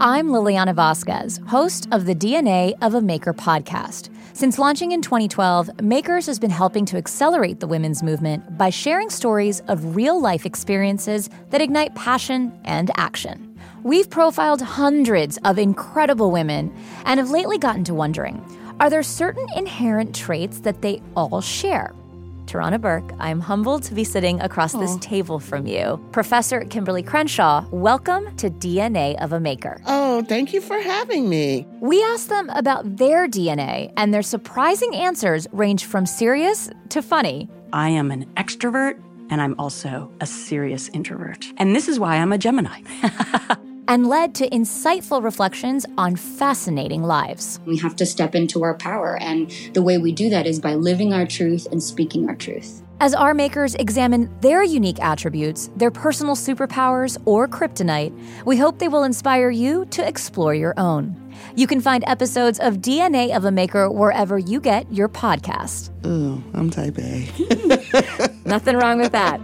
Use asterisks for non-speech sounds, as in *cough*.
I'm Liliana Vasquez, host of the DNA of a Maker podcast. Since launching in 2012, Makers has been helping to accelerate the women's movement by sharing stories of real life experiences that ignite passion and action. We've profiled hundreds of incredible women and have lately gotten to wondering are there certain inherent traits that they all share? Tarana Burke, I'm humbled to be sitting across this oh. table from you. Professor Kimberlé Crenshaw, welcome to DNA of a Maker. Oh, thank you for having me. We asked them about their DNA, and their surprising answers range from serious to funny. I am an extrovert and I'm also a serious introvert. And this is why I'm a Gemini. *laughs* and led to insightful reflections on fascinating lives. We have to step into our power, and the way we do that is by living our truth and speaking our truth. As our makers examine their unique attributes, their personal superpowers, or kryptonite, we hope they will inspire you to explore your own. You can find episodes of DNA of a Maker wherever you get your podcast. Oh, I'm type A. *laughs* Nothing wrong with that.